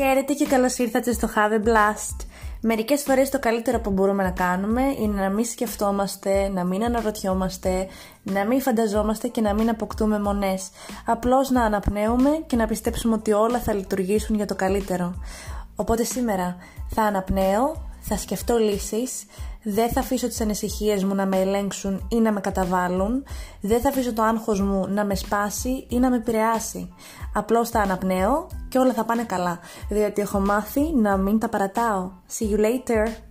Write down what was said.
Χαίρετε και καλώς ήρθατε στο Have a Blast. Μερικές φορές το καλύτερο που μπορούμε να κάνουμε είναι να μην σκεφτόμαστε, να μην αναρωτιόμαστε, να μην φανταζόμαστε και να μην αποκτούμε μονές. Απλώς να αναπνέουμε και να πιστέψουμε ότι όλα θα λειτουργήσουν για το καλύτερο. Οπότε σήμερα θα αναπνέω, θα σκεφτώ λύσεις, δεν θα αφήσω τις ανησυχίες μου να με ελέγξουν ή να με καταβάλουν, δεν θα αφήσω το άγχος μου να με σπάσει ή να με επηρεάσει. Απλώς θα αναπνέω και όλα θα πάνε καλά, διότι έχω μάθει να μην τα παρατάω. See you later!